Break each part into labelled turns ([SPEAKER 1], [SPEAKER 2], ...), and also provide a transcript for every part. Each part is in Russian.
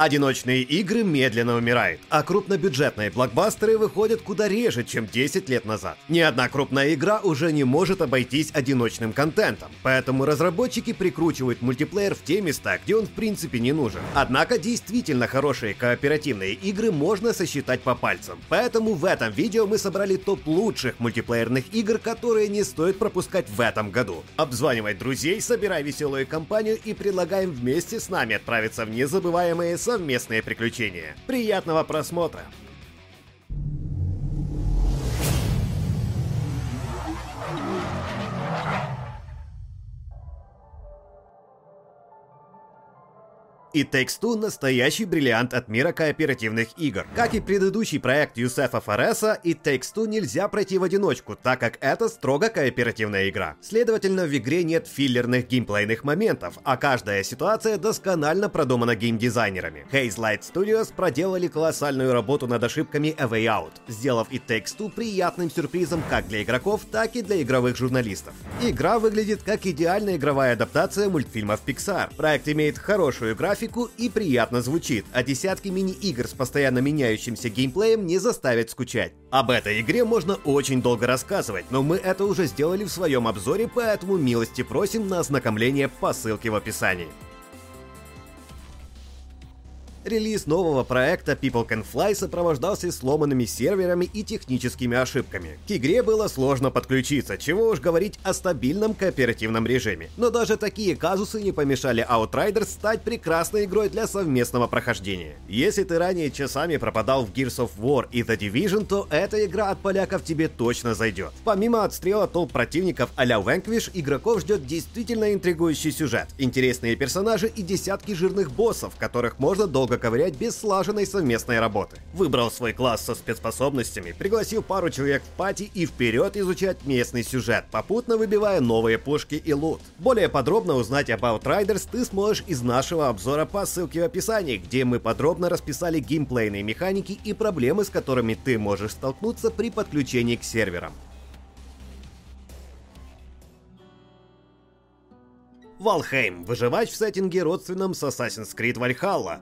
[SPEAKER 1] Одиночные игры медленно умирают, а крупнобюджетные блокбастеры выходят куда реже, чем 10 лет назад. Ни одна крупная игра уже не может обойтись одиночным контентом, поэтому разработчики прикручивают мультиплеер в те места, где он в принципе не нужен. Однако действительно хорошие кооперативные игры можно сосчитать по пальцам, поэтому в этом видео мы собрали топ лучших мультиплеерных игр, которые не стоит пропускать в этом году. Обзванивай друзей, собирай веселую компанию и предлагаем вместе с нами отправиться в незабываемые совместные приключения. Приятного просмотра! И Takes Two настоящий бриллиант от мира кооперативных игр. Как и предыдущий проект Юсефа Фареса, и Takes Two нельзя пройти в одиночку, так как это строго кооперативная игра. Следовательно, в игре нет филлерных геймплейных моментов, а каждая ситуация досконально продумана геймдизайнерами. Haze Light Studios проделали колоссальную работу над ошибками A Way Out, сделав и Takes Two приятным сюрпризом как для игроков, так и для игровых журналистов. Игра выглядит как идеальная игровая адаптация мультфильмов Pixar. Проект имеет хорошую графику, графику и приятно звучит, а десятки мини-игр с постоянно меняющимся геймплеем не заставят скучать. Об этой игре можно очень долго рассказывать, но мы это уже сделали в своем обзоре, поэтому милости просим на ознакомление по ссылке в описании. Релиз нового проекта People Can Fly сопровождался сломанными серверами и техническими ошибками. К игре было сложно подключиться, чего уж говорить о стабильном кооперативном режиме. Но даже такие казусы не помешали Outriders стать прекрасной игрой для совместного прохождения. Если ты ранее часами пропадал в Gears of War и The Division, то эта игра от поляков тебе точно зайдет. Помимо отстрела толп противников а-ля Vanquish, игроков ждет действительно интригующий сюжет, интересные персонажи и десятки жирных боссов, которых можно долго долго ковырять без слаженной совместной работы. Выбрал свой класс со спецспособностями, пригласил пару человек в пати и вперед изучать местный сюжет, попутно выбивая новые пушки и лут. Более подробно узнать об Outriders ты сможешь из нашего обзора по ссылке в описании, где мы подробно расписали геймплейные механики и проблемы, с которыми ты можешь столкнуться при подключении к серверам. Валхейм. Выживать в сеттинге родственном с Assassin's Creed Valhalla.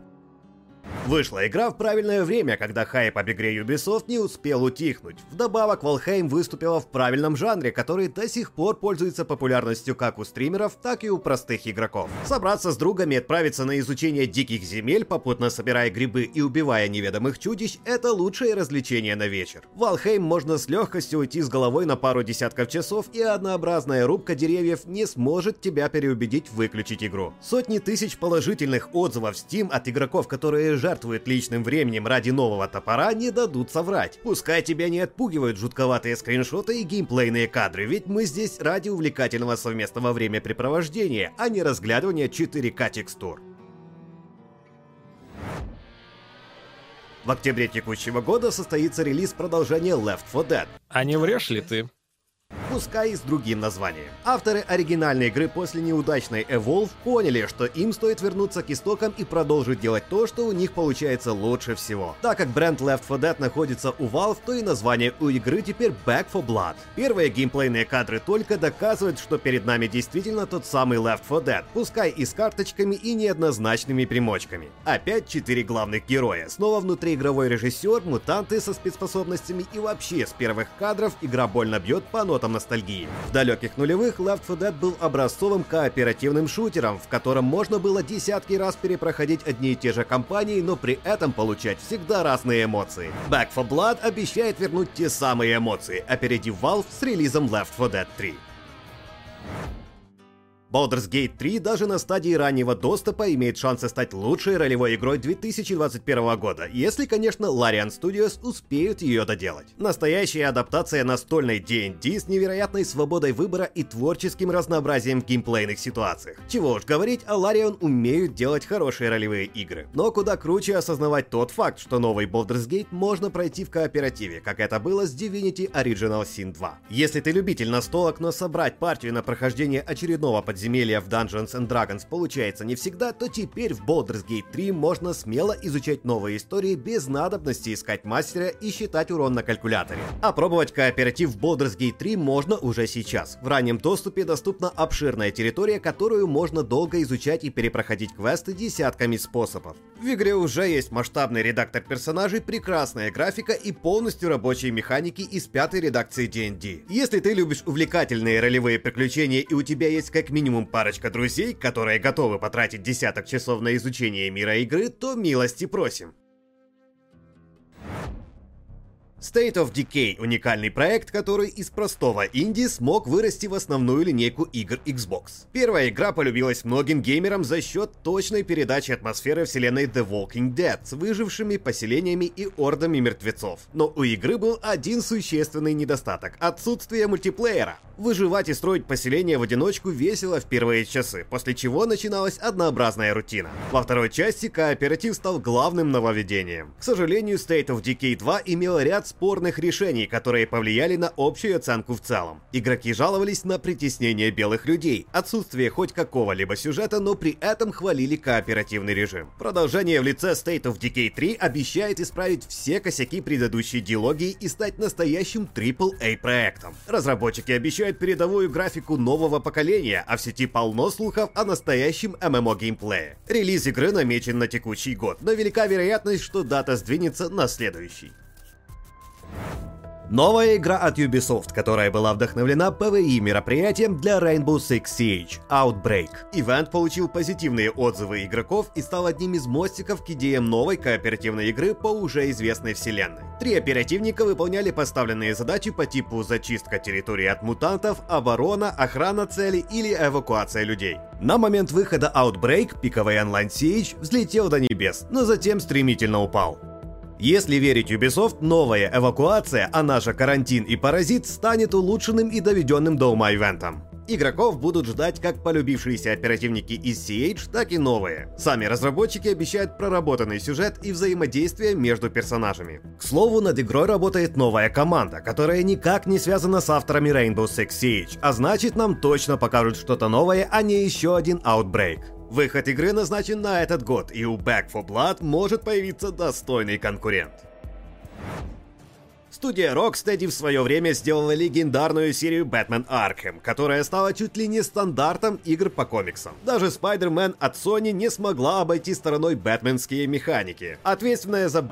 [SPEAKER 1] Вышла игра в правильное время, когда хайп об игре Ubisoft не успел утихнуть. Вдобавок, Valheim выступила в правильном жанре, который до сих пор пользуется популярностью как у стримеров, так и у простых игроков. Собраться с другами и отправиться на изучение диких земель, попутно собирая грибы и убивая неведомых чудищ, это лучшее развлечение на вечер. В Valheim можно с легкостью уйти с головой на пару десятков часов, и однообразная рубка деревьев не сможет тебя переубедить выключить игру. Сотни тысяч положительных отзывов в Steam от игроков, которые жертвует личным временем ради нового топора, не дадут соврать. Пускай тебя не отпугивают жутковатые скриншоты и геймплейные кадры, ведь мы здесь ради увлекательного совместного времяпрепровождения, а не разглядывания 4К текстур. В октябре текущего года состоится релиз продолжения Left 4 Dead.
[SPEAKER 2] А не врешь ли ты?
[SPEAKER 1] И с другим названием. Авторы оригинальной игры после неудачной Evolve поняли, что им стоит вернуться к истокам и продолжить делать то, что у них получается лучше всего. Так как бренд Left 4 Dead находится у Valve, то и название у игры теперь Back 4 Blood. Первые геймплейные кадры только доказывают, что перед нами действительно тот самый Left 4 Dead, пускай и с карточками и неоднозначными примочками. Опять четыре главных героя, снова внутриигровой режиссер, мутанты со спецспособностями и вообще с первых кадров игра больно бьет по нотам ностальгии. В далеких нулевых Left 4 Dead был образцовым кооперативным шутером, в котором можно было десятки раз перепроходить одни и те же кампании, но при этом получать всегда разные эмоции. Back 4 Blood обещает вернуть те самые эмоции, опередив Valve с релизом Left 4 Dead 3. Baldur's Gate 3 даже на стадии раннего доступа имеет шансы стать лучшей ролевой игрой 2021 года, если, конечно, Larian Studios успеют ее доделать. Настоящая адаптация настольной D&D с невероятной свободой выбора и творческим разнообразием в геймплейных ситуациях. Чего уж говорить, а Larian умеют делать хорошие ролевые игры. Но куда круче осознавать тот факт, что новый Baldur's Gate можно пройти в кооперативе, как это было с Divinity Original Sin 2. Если ты любитель настолок, но собрать партию на прохождение очередного под подземелья в Dungeons and Dragons получается не всегда, то теперь в Baldur's Gate 3 можно смело изучать новые истории без надобности искать мастера и считать урон на калькуляторе. Опробовать кооператив в Baldur's Gate 3 можно уже сейчас. В раннем доступе доступна обширная территория, которую можно долго изучать и перепроходить квесты десятками способов. В игре уже есть масштабный редактор персонажей, прекрасная графика и полностью рабочие механики из пятой редакции D&D. Если ты любишь увлекательные ролевые приключения и у тебя есть как минимум парочка друзей, которые готовы потратить десяток часов на изучение мира игры, то милости просим. State of Decay – уникальный проект, который из простого инди смог вырасти в основную линейку игр Xbox. Первая игра полюбилась многим геймерам за счет точной передачи атмосферы вселенной The Walking Dead с выжившими поселениями и ордами мертвецов. Но у игры был один существенный недостаток – отсутствие мультиплеера. Выживать и строить поселение в одиночку весело в первые часы, после чего начиналась однообразная рутина. Во второй части кооператив стал главным нововведением. К сожалению, State of Decay 2 имел ряд спорных решений, которые повлияли на общую оценку в целом. Игроки жаловались на притеснение белых людей, отсутствие хоть какого-либо сюжета, но при этом хвалили кооперативный режим. Продолжение в лице State of Decay 3 обещает исправить все косяки предыдущей диалогии и стать настоящим AAA проектом. Разработчики обещают передовую графику нового поколения, а в сети полно слухов о настоящем ММО геймплее. Релиз игры намечен на текущий год, но велика вероятность, что дата сдвинется на следующий. Новая игра от Ubisoft, которая была вдохновлена PvE мероприятием для Rainbow Six Siege – Outbreak. Ивент получил позитивные отзывы игроков и стал одним из мостиков к идеям новой кооперативной игры по уже известной вселенной. Три оперативника выполняли поставленные задачи по типу зачистка территории от мутантов, оборона, охрана цели или эвакуация людей. На момент выхода Outbreak пиковый онлайн Siege взлетел до небес, но затем стремительно упал. Если верить Ubisoft, новая эвакуация, она же карантин и паразит, станет улучшенным и доведенным до ума ивентом. Игроков будут ждать как полюбившиеся оперативники из CH, так и новые. Сами разработчики обещают проработанный сюжет и взаимодействие между персонажами. К слову, над игрой работает новая команда, которая никак не связана с авторами Rainbow Six Siege, а значит нам точно покажут что-то новое, а не еще один Outbreak. Выход игры назначен на этот год, и у Back 4 Blood может появиться достойный конкурент. Студия Rocksteady в свое время сделала легендарную серию Batman Arkham, которая стала чуть ли не стандартом игр по комиксам. Даже Spider-Man от Sony не смогла обойти стороной бэтменские механики. Ответственная за...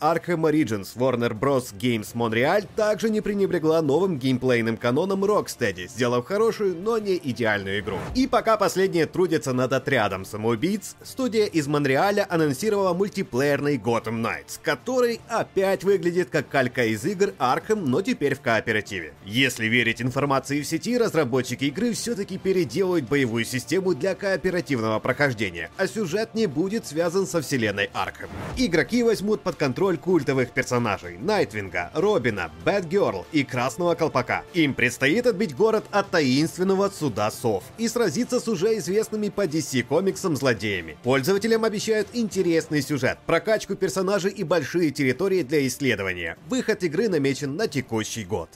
[SPEAKER 1] Arkham Origins Warner Bros. Games Montreal также не пренебрегла новым геймплейным каноном Rocksteady, сделав хорошую, но не идеальную игру. И пока последние трудятся над отрядом самоубийц, студия из Монреаля анонсировала мультиплеерный Gotham Knights, который опять выглядит как калька из игр Arkham, но теперь в кооперативе. Если верить информации в сети, разработчики игры все-таки переделают боевую систему для кооперативного прохождения, а сюжет не будет связан со вселенной Arkham. Игроки возьмут под контроль роль культовых персонажей Найтвинга, Робина, Бэтгерл и Красного Колпака. Им предстоит отбить город от таинственного суда сов и сразиться с уже известными по DC комиксам злодеями. Пользователям обещают интересный сюжет, прокачку персонажей и большие территории для исследования. Выход игры намечен на текущий год.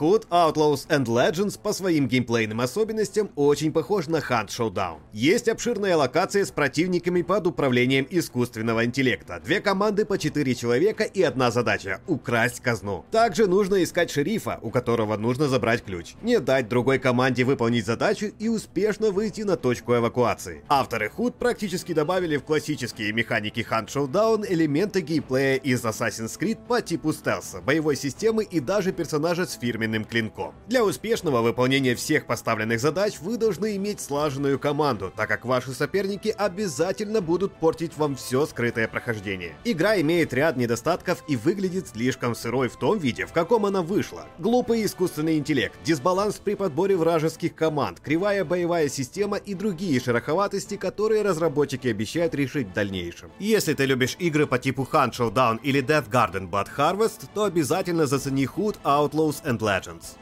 [SPEAKER 1] Hood, Outlaws and Legends по своим геймплейным особенностям очень похож на Hunt Showdown. Есть обширная локация с противниками под управлением искусственного интеллекта, две команды по 4 человека и одна задача – украсть казну. Также нужно искать шерифа, у которого нужно забрать ключ, не дать другой команде выполнить задачу и успешно выйти на точку эвакуации. Авторы Hood практически добавили в классические механики Hunt Showdown элементы геймплея из Assassin's Creed по типу стелса, боевой системы и даже персонажа с фирменным огненным клинком. Для успешного выполнения всех поставленных задач вы должны иметь слаженную команду, так как ваши соперники обязательно будут портить вам все скрытое прохождение. Игра имеет ряд недостатков и выглядит слишком сырой в том виде, в каком она вышла. Глупый искусственный интеллект, дисбаланс при подборе вражеских команд, кривая боевая система и другие шероховатости, которые разработчики обещают решить в дальнейшем. Если ты любишь игры по типу Hunt Showdown или Death Garden Blood Harvest, то обязательно зацени Hood, Outlaws and Legends. Legends.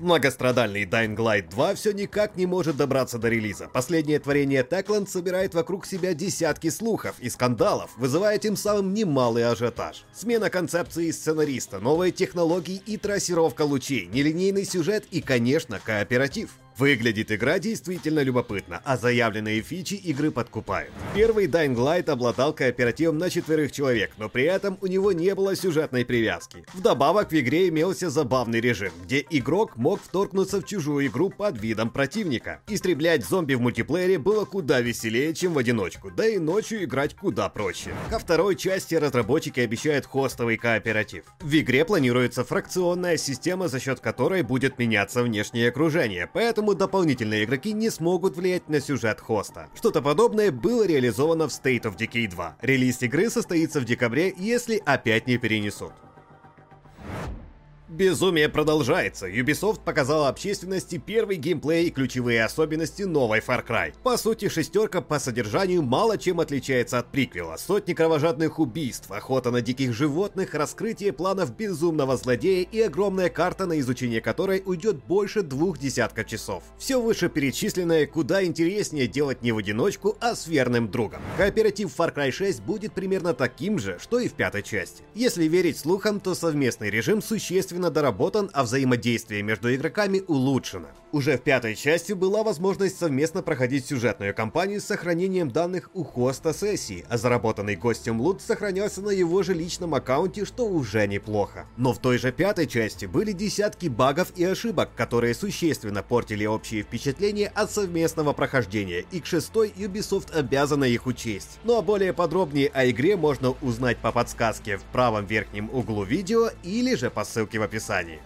[SPEAKER 1] Многострадальный Dying Light 2 все никак не может добраться до релиза. Последнее творение Techland собирает вокруг себя десятки слухов и скандалов, вызывая тем самым немалый ажиотаж. Смена концепции сценариста, новые технологии и трассировка лучей, нелинейный сюжет и, конечно, кооператив. Выглядит игра действительно любопытно, а заявленные фичи игры подкупают. Первый Dying Light обладал кооперативом на четверых человек, но при этом у него не было сюжетной привязки. Вдобавок в игре имелся забавный режим, где игрок мог вторгнуться в чужую игру под видом противника. Истреблять зомби в мультиплеере было куда веселее, чем в одиночку, да и ночью играть куда проще. Ко второй части разработчики обещают хостовый кооператив. В игре планируется фракционная система, за счет которой будет меняться внешнее окружение, поэтому поэтому дополнительные игроки не смогут влиять на сюжет хоста. Что-то подобное было реализовано в State of Decay 2. Релиз игры состоится в декабре, если опять не перенесут. Безумие продолжается. Ubisoft показала общественности первый геймплей и ключевые особенности новой Far Cry. По сути, шестерка по содержанию мало чем отличается от приквела. Сотни кровожадных убийств, охота на диких животных, раскрытие планов безумного злодея и огромная карта, на изучение которой уйдет больше двух десятков часов. Все вышеперечисленное куда интереснее делать не в одиночку, а с верным другом. Кооператив Far Cry 6 будет примерно таким же, что и в пятой части. Если верить слухам, то совместный режим существенно качественно доработан, а взаимодействие между игроками улучшено. Уже в пятой части была возможность совместно проходить сюжетную кампанию с сохранением данных у хоста сессии, а заработанный гостем лут сохранялся на его же личном аккаунте, что уже неплохо. Но в той же пятой части были десятки багов и ошибок, которые существенно портили общее впечатление от совместного прохождения, и к шестой Ubisoft обязана их учесть. Ну а более подробнее о игре можно узнать по подсказке в правом верхнем углу видео или же по ссылке в описании описании.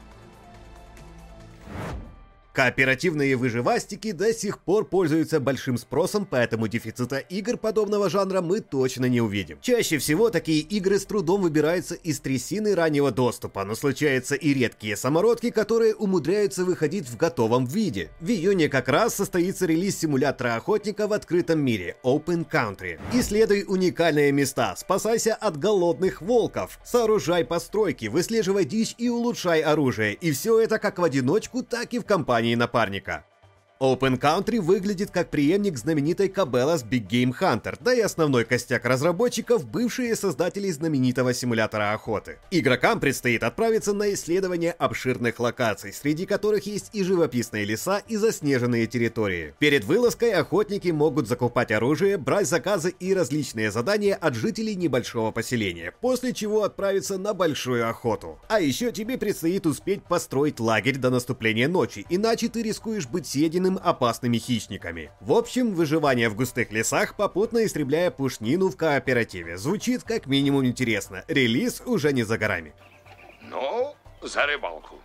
[SPEAKER 1] Кооперативные выживастики до сих пор пользуются большим спросом, поэтому дефицита игр подобного жанра мы точно не увидим. Чаще всего такие игры с трудом выбираются из трясины раннего доступа, но случаются и редкие самородки, которые умудряются выходить в готовом виде. В июне как раз состоится релиз симулятора охотника в открытом мире Open Country. Исследуй уникальные места, спасайся от голодных волков, сооружай постройки, выслеживай дичь и улучшай оружие. И все это как в одиночку, так и в компании компании напарника. Open Country выглядит как преемник знаменитой Cabela's Big Game Hunter, да и основной костяк разработчиков – бывшие создатели знаменитого симулятора охоты. Игрокам предстоит отправиться на исследование обширных локаций, среди которых есть и живописные леса, и заснеженные территории. Перед вылазкой охотники могут закупать оружие, брать заказы и различные задания от жителей небольшого поселения, после чего отправиться на большую охоту. А еще тебе предстоит успеть построить лагерь до наступления ночи, иначе ты рискуешь быть съеден раненым опасными хищниками. В общем, выживание в густых лесах, попутно истребляя пушнину в кооперативе. Звучит как минимум интересно. Релиз уже не за горами.
[SPEAKER 2] Ну, за рыбалку.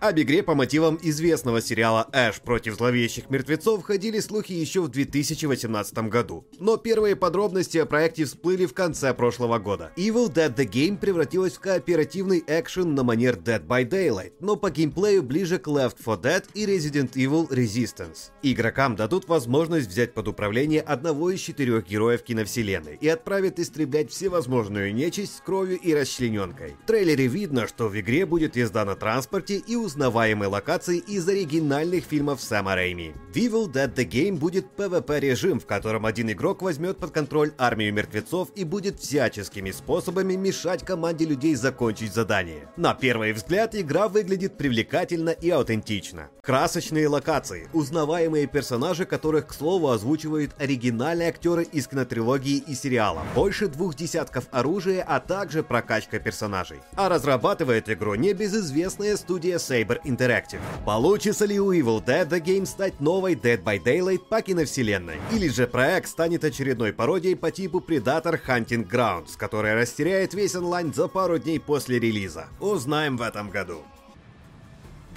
[SPEAKER 1] Об игре по мотивам известного сериала «Эш против зловещих мертвецов» ходили слухи еще в 2018 году. Но первые подробности о проекте всплыли в конце прошлого года. Evil Dead The Game превратилась в кооперативный экшен на манер Dead by Daylight, но по геймплею ближе к Left 4 Dead и Resident Evil Resistance. Игрокам дадут возможность взять под управление одного из четырех героев киновселенной и отправят истреблять всевозможную нечисть с кровью и расчлененкой. В трейлере видно, что в игре будет езда на транспорте и узнаваемой локации из оригинальных фильмов Сэма Рэйми. В Evil Dead The Game будет PvP-режим, в котором один игрок возьмет под контроль армию мертвецов и будет всяческими способами мешать команде людей закончить задание. На первый взгляд игра выглядит привлекательно и аутентично. Красочные локации, узнаваемые персонажи, которых, к слову, озвучивают оригинальные актеры из кинотрилогии и сериала, больше двух десятков оружия, а также прокачка персонажей. А разрабатывает игру небезызвестная студия Saber Saber Interactive. Получится ли у Evil Dead The Game стать новой Dead by Daylight по киновселенной? Или же проект станет очередной пародией по типу Predator Hunting Grounds, которая растеряет весь онлайн за пару дней после релиза? Узнаем в этом году.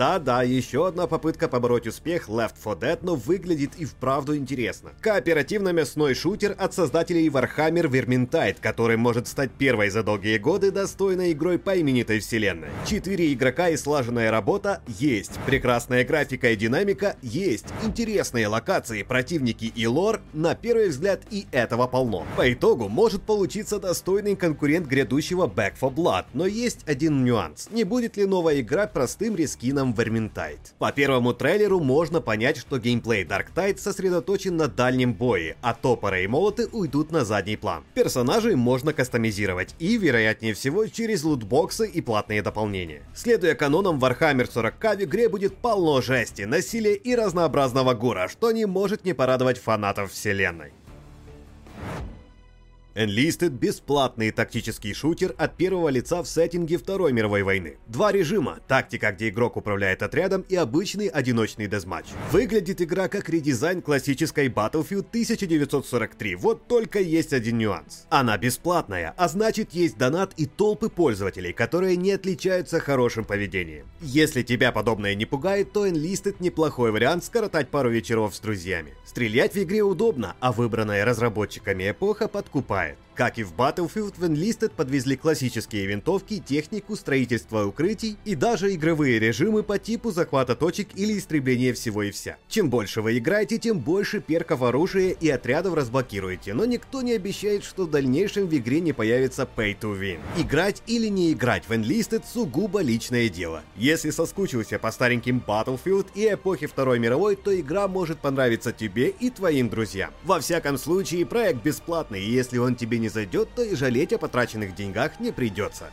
[SPEAKER 1] Да-да, еще одна попытка побороть успех Left 4 Dead, но выглядит и вправду интересно. Кооперативно-мясной шутер от создателей Warhammer Vermintide, который может стать первой за долгие годы достойной игрой по именитой вселенной. Четыре игрока и слаженная работа есть. Прекрасная графика и динамика есть. Интересные локации, противники и лор, на первый взгляд и этого полно. По итогу может получиться достойный конкурент грядущего Back 4 Blood, но есть один нюанс. Не будет ли новая игра простым рескином Vermintide. По первому трейлеру можно понять, что геймплей Darktide сосредоточен на дальнем бое, а топоры и молоты уйдут на задний план. Персонажей можно кастомизировать и, вероятнее всего, через лутбоксы и платные дополнения. Следуя канонам Warhammer 40к в игре будет полно жести, насилия и разнообразного гура, что не может не порадовать фанатов вселенной. Enlisted — бесплатный тактический шутер от первого лица в сеттинге Второй мировой войны. Два режима — тактика, где игрок управляет отрядом, и обычный одиночный дезматч. Выглядит игра как редизайн классической Battlefield 1943, вот только есть один нюанс. Она бесплатная, а значит есть донат и толпы пользователей, которые не отличаются хорошим поведением. Если тебя подобное не пугает, то Enlisted неплохой вариант скоротать пару вечеров с друзьями. Стрелять в игре удобно, а выбранная разработчиками эпоха подкупает Right. Как и в Battlefield, в Enlisted подвезли классические винтовки, технику, строительство укрытий и даже игровые режимы по типу захвата точек или истребления всего и вся. Чем больше вы играете, тем больше перков оружия и отрядов разблокируете, но никто не обещает, что в дальнейшем в игре не появится Pay to Win. Играть или не играть в Enlisted сугубо личное дело. Если соскучился по стареньким Battlefield и эпохе Второй мировой, то игра может понравиться тебе и твоим друзьям. Во всяком случае, проект бесплатный, и если он тебе не зайдет, то и жалеть о потраченных деньгах не придется.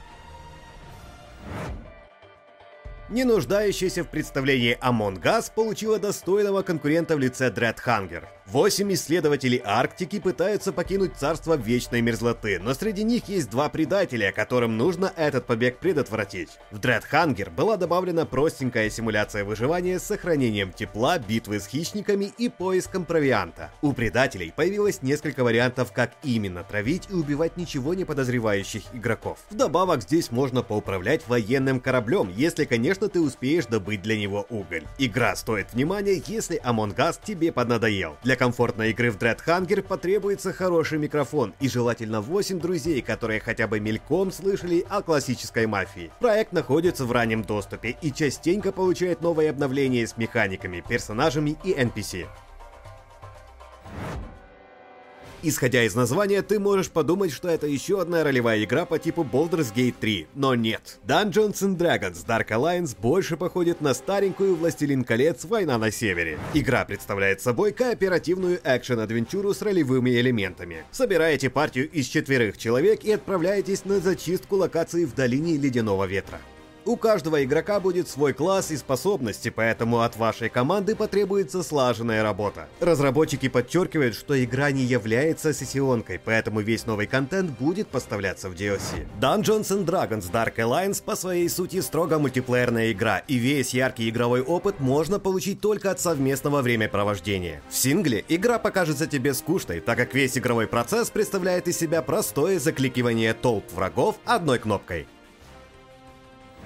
[SPEAKER 1] Не нуждающаяся в представлении Among Us получила достойного конкурента в лице Dreadhanger. Восемь исследователей Арктики пытаются покинуть царство вечной мерзлоты, но среди них есть два предателя, которым нужно этот побег предотвратить. В Dreadhanger была добавлена простенькая симуляция выживания с сохранением тепла, битвы с хищниками и поиском провианта. У предателей появилось несколько вариантов, как именно травить и убивать ничего не подозревающих игроков. Вдобавок здесь можно поуправлять военным кораблем, если, конечно, ты успеешь добыть для него уголь. Игра стоит внимания, если Among Us тебе поднадоел. Для комфортной игры в Dreadhanger потребуется хороший микрофон и желательно 8 друзей, которые хотя бы мельком слышали о классической мафии. Проект находится в раннем доступе и частенько получает новые обновления с механиками, персонажами и NPC. Исходя из названия, ты можешь подумать, что это еще одна ролевая игра по типу Baldur's Gate 3, но нет. Dungeons and Dragons Dark Alliance больше походит на старенькую Властелин колец Война на Севере. Игра представляет собой кооперативную экшен-адвенчуру с ролевыми элементами. Собираете партию из четверых человек и отправляетесь на зачистку локации в долине Ледяного Ветра. У каждого игрока будет свой класс и способности, поэтому от вашей команды потребуется слаженная работа. Разработчики подчеркивают, что игра не является сессионкой, поэтому весь новый контент будет поставляться в DLC. Dungeons and Dragons Dark Alliance по своей сути строго мультиплеерная игра, и весь яркий игровой опыт можно получить только от совместного времяпровождения. В сингле игра покажется тебе скучной, так как весь игровой процесс представляет из себя простое закликивание толп врагов одной кнопкой.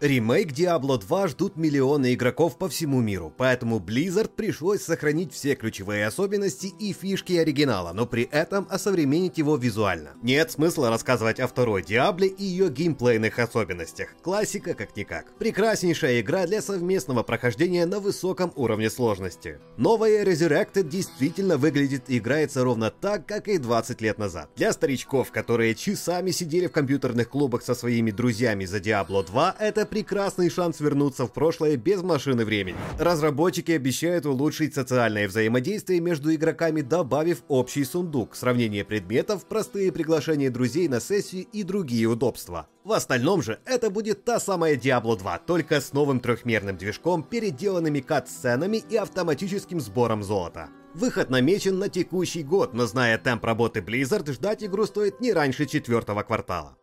[SPEAKER 1] Ремейк Diablo 2 ждут миллионы игроков по всему миру, поэтому Blizzard пришлось сохранить все ключевые особенности и фишки оригинала, но при этом осовременить его визуально. Нет смысла рассказывать о второй Diablo и ее геймплейных особенностях. Классика как-никак. Прекраснейшая игра для совместного прохождения на высоком уровне сложности. Новая Resurrected действительно выглядит и играется ровно так, как и 20 лет назад. Для старичков, которые часами сидели в компьютерных клубах со своими друзьями за Diablo 2, это прекрасный шанс вернуться в прошлое без машины времени. Разработчики обещают улучшить социальное взаимодействие между игроками, добавив общий сундук, сравнение предметов, простые приглашения друзей на сессию и другие удобства. В остальном же это будет та самая Diablo 2, только с новым трехмерным движком, переделанными кат-сценами и автоматическим сбором золота. Выход намечен на текущий год, но зная темп работы Blizzard, ждать игру стоит не раньше четвертого квартала.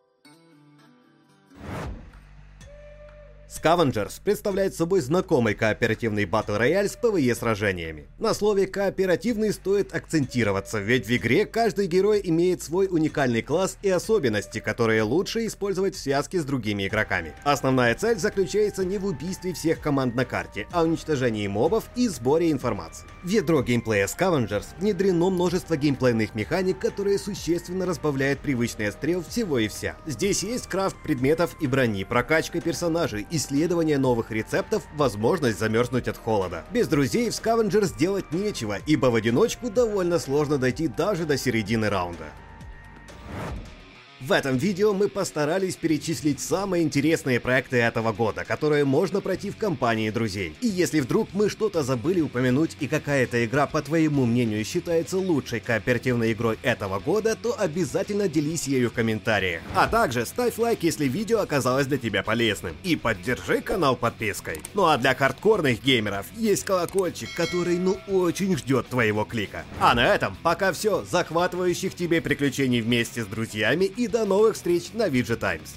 [SPEAKER 1] Scavengers представляет собой знакомый кооперативный батл рояль с PvE сражениями. На слове «кооперативный» стоит акцентироваться, ведь в игре каждый герой имеет свой уникальный класс и особенности, которые лучше использовать в связке с другими игроками. Основная цель заключается не в убийстве всех команд на карте, а в уничтожении мобов и сборе информации. В ядро геймплея Scavengers внедрено множество геймплейных механик, которые существенно разбавляют привычный отстрел всего и вся. Здесь есть крафт предметов и брони, прокачка персонажей и исследование новых рецептов, возможность замерзнуть от холода. Без друзей в Scavengers сделать нечего, ибо в одиночку довольно сложно дойти даже до середины раунда. В этом видео мы постарались перечислить самые интересные проекты этого года, которые можно пройти в компании друзей. И если вдруг мы что-то забыли упомянуть и какая-то игра, по твоему мнению, считается лучшей кооперативной игрой этого года, то обязательно делись ею в комментариях. А также ставь лайк, если видео оказалось для тебя полезным. И поддержи канал подпиской. Ну а для хардкорных геймеров есть колокольчик, который ну очень ждет твоего клика. А на этом пока все. Захватывающих тебе приключений вместе с друзьями и до новых встреч на VG Times.